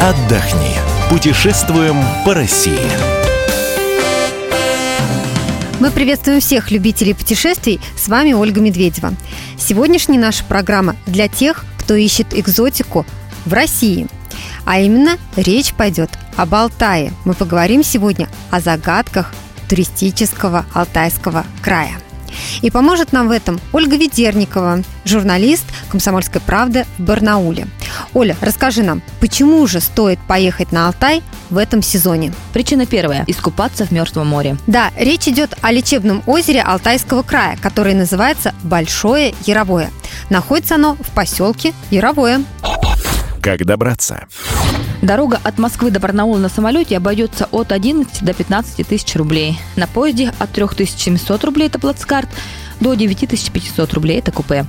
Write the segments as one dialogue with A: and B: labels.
A: отдохни. Путешествуем по России.
B: Мы приветствуем всех любителей путешествий. С вами Ольга Медведева. Сегодняшняя наша программа для тех, кто ищет экзотику в России. А именно речь пойдет об Алтае. Мы поговорим сегодня о загадках туристического Алтайского края. И поможет нам в этом Ольга Ведерникова, журналист «Комсомольской правды» в Барнауле. Оля, расскажи нам, почему же стоит поехать на Алтай в этом сезоне?
C: Причина первая – искупаться в Мертвом море.
B: Да, речь идет о лечебном озере Алтайского края, которое называется Большое Яровое. Находится оно в поселке Яровое.
A: Как добраться?
C: Дорога от Москвы до Барнаула на самолете обойдется от 11 до 15 тысяч рублей. На поезде от 3700 рублей – это плацкарт, до 9500 рублей – это купе.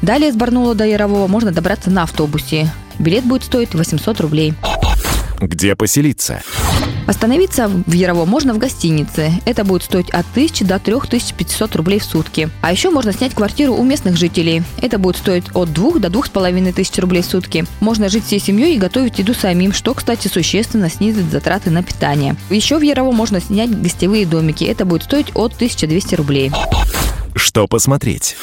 C: Далее с Барнаула до Ярового можно добраться на автобусе. Билет будет стоить 800 рублей.
A: Где поселиться?
C: Остановиться в Ярово можно в гостинице. Это будет стоить от 1000 до 3500 рублей в сутки. А еще можно снять квартиру у местных жителей. Это будет стоить от 2 до 2500 рублей в сутки. Можно жить всей семьей и готовить еду самим, что, кстати, существенно снизит затраты на питание. Еще в Ярово можно снять гостевые домики. Это будет стоить от 1200 рублей.
A: Что посмотреть?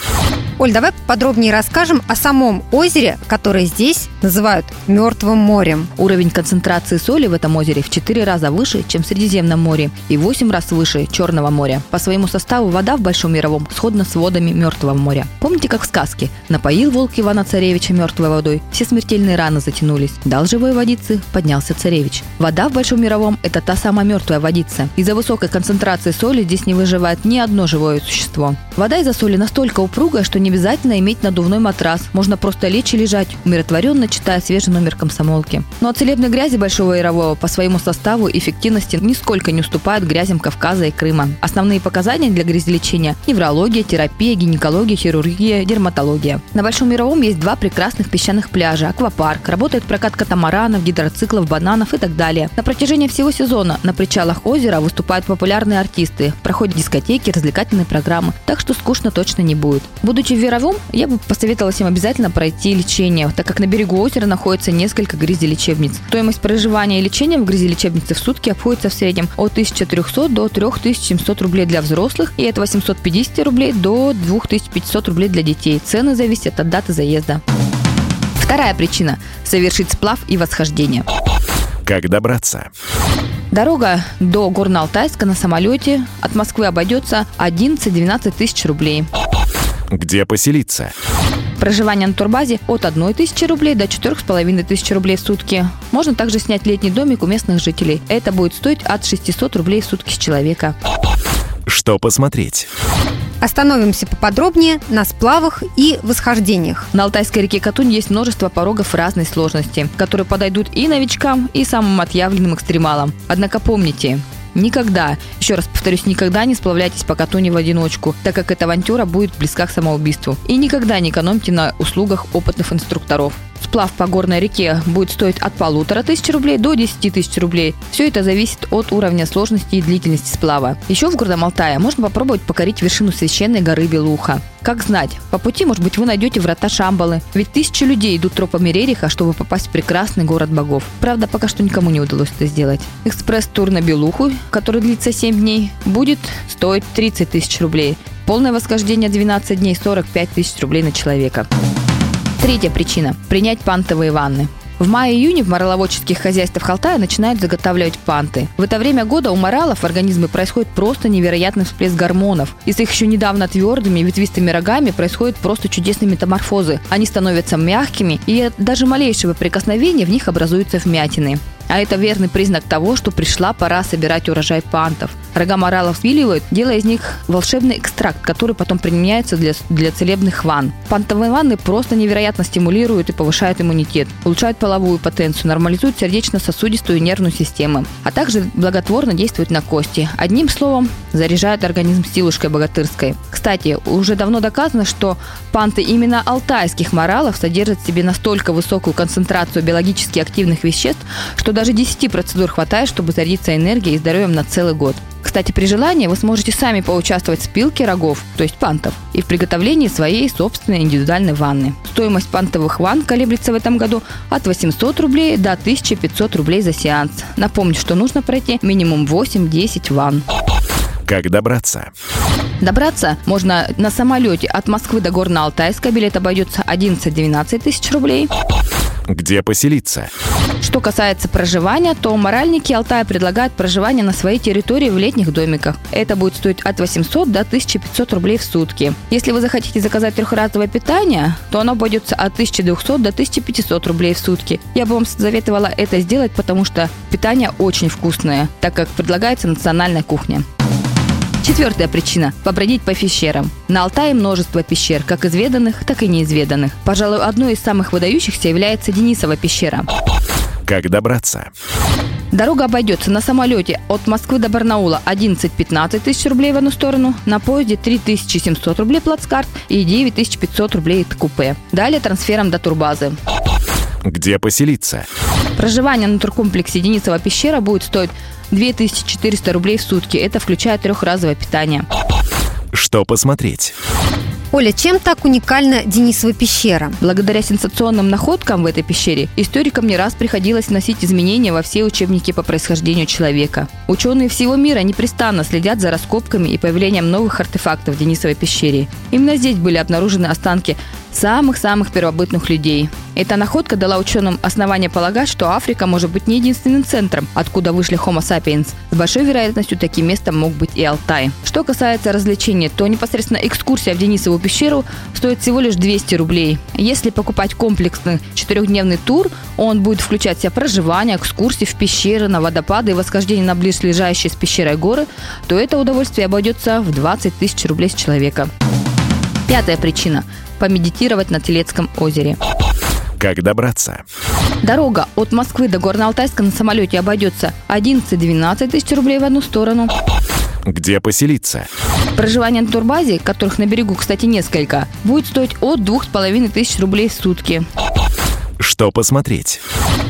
B: Оль, давай подробнее расскажем о самом озере, которое здесь называют Мертвым морем.
C: Уровень концентрации соли в этом озере в 4 раза выше, чем в Средиземном море, и в 8 раз выше Черного моря. По своему составу вода в Большом мировом сходна с водами Мертвого моря. Помните, как в сказке? Напоил волк Ивана Царевича мертвой водой, все смертельные раны затянулись. Дал живой водицы, поднялся царевич. Вода в Большом мировом – это та самая мертвая водица. Из-за высокой концентрации соли здесь не выживает ни одно живое существо. Вода из-за соли настолько упругая, что не обязательно иметь надувной матрас. Можно просто лечь и лежать, умиротворенно читая свежий номер комсомолки. Но от целебной грязи Большого Ярового по своему составу и эффективности нисколько не уступает грязям Кавказа и Крыма. Основные показания для грязелечения – неврология, терапия, гинекология, хирургия, дерматология. На Большом Яровом есть два прекрасных песчаных пляжа, аквапарк, работает прокат катамаранов, гидроциклов, бананов и так далее. На протяжении всего сезона на причалах озера выступают популярные артисты, проходят дискотеки, развлекательные программы. Так что скучно точно не будет. Будучи Веровом, я бы посоветовала всем обязательно пройти лечение, так как на берегу озера находится несколько грязелечебниц. Стоимость проживания и лечения в грязелечебнице в сутки обходится в среднем от 1300 до 3700 рублей для взрослых и от 850 рублей до 2500 рублей для детей. Цены зависят от даты заезда. Вторая причина – совершить сплав и восхождение.
A: Как добраться?
C: Дорога до Горно-Алтайска на самолете от Москвы обойдется 11-12 тысяч рублей.
A: Где поселиться?
C: Проживание на турбазе от 1 тысячи рублей до 4,5 тысяч рублей в сутки. Можно также снять летний домик у местных жителей. Это будет стоить от 600 рублей в сутки с человека.
A: Что посмотреть?
B: Остановимся поподробнее на сплавах и восхождениях.
C: На Алтайской реке Катунь есть множество порогов разной сложности, которые подойдут и новичкам, и самым отъявленным экстремалам. Однако помните, Никогда, еще раз повторюсь, никогда не сплавляйтесь по Катуне в одиночку, так как эта авантюра будет близка к самоубийству. И никогда не экономьте на услугах опытных инструкторов. Сплав по горной реке будет стоить от полутора тысяч рублей до 10 тысяч рублей. Все это зависит от уровня сложности и длительности сплава. Еще в городом Алтае можно попробовать покорить вершину священной горы Белуха. Как знать, по пути, может быть, вы найдете врата Шамбалы, ведь тысячи людей идут тропами Рериха, чтобы попасть в прекрасный город богов. Правда, пока что никому не удалось это сделать. Экспресс-тур на Белуху, который длится 7 дней, будет стоить 30 тысяч рублей. Полное восхождение 12 дней 45 тысяч рублей на человека. Третья причина – принять пантовые ванны. В мае-июне в мораловодческих хозяйствах Алтая начинают заготавливать панты. В это время года у моралов в организме происходит просто невероятный всплеск гормонов. И с их еще недавно твердыми ветвистыми рогами происходят просто чудесные метаморфозы. Они становятся мягкими, и даже малейшего прикосновения в них образуются вмятины. А это верный признак того, что пришла пора собирать урожай пантов. Рога моралов свиливают, делая из них волшебный экстракт, который потом применяется для, для целебных ванн. Пантовые ванны просто невероятно стимулируют и повышают иммунитет, улучшают половую потенцию, нормализуют сердечно-сосудистую и нервную систему, а также благотворно действуют на кости. Одним словом, заряжают организм силушкой богатырской. Кстати, уже давно доказано, что панты именно алтайских моралов содержат в себе настолько высокую концентрацию биологически активных веществ, что даже 10 процедур хватает, чтобы зарядиться энергией и здоровьем на целый год. Кстати, при желании вы сможете сами поучаствовать в спилке рогов, то есть пантов, и в приготовлении своей собственной индивидуальной ванны. Стоимость пантовых ванн колеблется в этом году от 800 рублей до 1500 рублей за сеанс. Напомню, что нужно пройти минимум 8-10 ванн.
A: Как добраться?
C: Добраться можно на самолете от Москвы до Горно-Алтайска. Билет обойдется 11-12 тысяч рублей.
A: Где поселиться?
C: Что касается проживания, то моральники Алтая предлагают проживание на своей территории в летних домиках. Это будет стоить от 800 до 1500 рублей в сутки. Если вы захотите заказать трехразовое питание, то оно обойдется от 1200 до 1500 рублей в сутки. Я бы вам советовала это сделать, потому что питание очень вкусное, так как предлагается национальная кухня. Четвертая причина – побродить по пещерам. На Алтае множество пещер, как изведанных, так и неизведанных. Пожалуй, одной из самых выдающихся является Денисова пещера.
A: Как добраться?
C: Дорога обойдется на самолете от Москвы до Барнаула 11-15 тысяч рублей в одну сторону, на поезде 3700 рублей плацкарт и 9500 рублей купе. Далее трансфером до турбазы.
A: Где поселиться?
C: Проживание на туркомплексе Денисова пещера будет стоить 2400 рублей в сутки. Это включая трехразовое питание.
A: Что посмотреть?
B: Оля, чем так уникальна Денисова пещера?
C: Благодаря сенсационным находкам в этой пещере историкам не раз приходилось вносить изменения во все учебники по происхождению человека. Ученые всего мира непрестанно следят за раскопками и появлением новых артефактов в Денисовой пещере. Именно здесь были обнаружены останки самых-самых первобытных людей. Эта находка дала ученым основание полагать, что Африка может быть не единственным центром, откуда вышли Homo sapiens. С большой вероятностью таким местом мог быть и Алтай. Что касается развлечений, то непосредственно экскурсия в Денисову пещеру стоит всего лишь 200 рублей. Если покупать комплексный четырехдневный тур, он будет включать в себя проживание, экскурсии в пещеры, на водопады и восхождение на близлежащие с пещерой горы, то это удовольствие обойдется в 20 тысяч рублей с человека. Пятая причина – помедитировать на Телецком озере.
A: Как добраться?
C: Дорога от Москвы до Горно-Алтайска на самолете обойдется 11-12 тысяч рублей в одну сторону.
A: Где поселиться?
C: Проживание на турбазе, которых на берегу, кстати, несколько, будет стоить от 2,5 тысяч рублей в сутки.
A: Что посмотреть?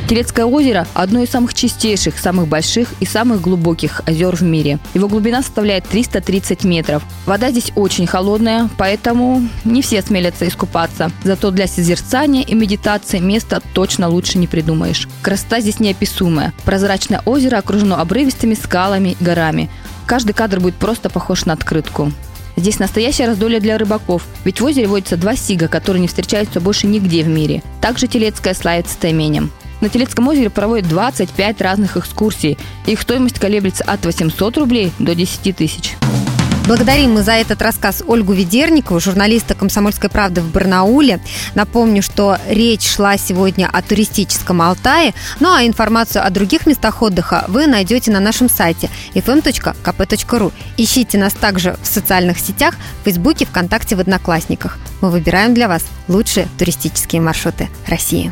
C: Телецкое озеро – одно из самых чистейших, самых больших и самых глубоких озер в мире. Его глубина составляет 330 метров. Вода здесь очень холодная, поэтому не все смелятся искупаться. Зато для созерцания и медитации места точно лучше не придумаешь. Красота здесь неописуемая. Прозрачное озеро окружено обрывистыми скалами и горами. Каждый кадр будет просто похож на открытку. Здесь настоящее раздолье для рыбаков, ведь в озере водятся два сига, которые не встречаются больше нигде в мире. Также Телецкая славится тайменем. На Телецком озере проводят 25 разных экскурсий. Их стоимость колеблется от 800 рублей до 10 тысяч.
B: Благодарим мы за этот рассказ Ольгу Ведерникову, журналиста «Комсомольской правды» в Барнауле. Напомню, что речь шла сегодня о туристическом Алтае, ну а информацию о других местах отдыха вы найдете на нашем сайте fm.kp.ru. Ищите нас также в социальных сетях, в Фейсбуке, ВКонтакте, в Одноклассниках. Мы выбираем для вас лучшие туристические маршруты России.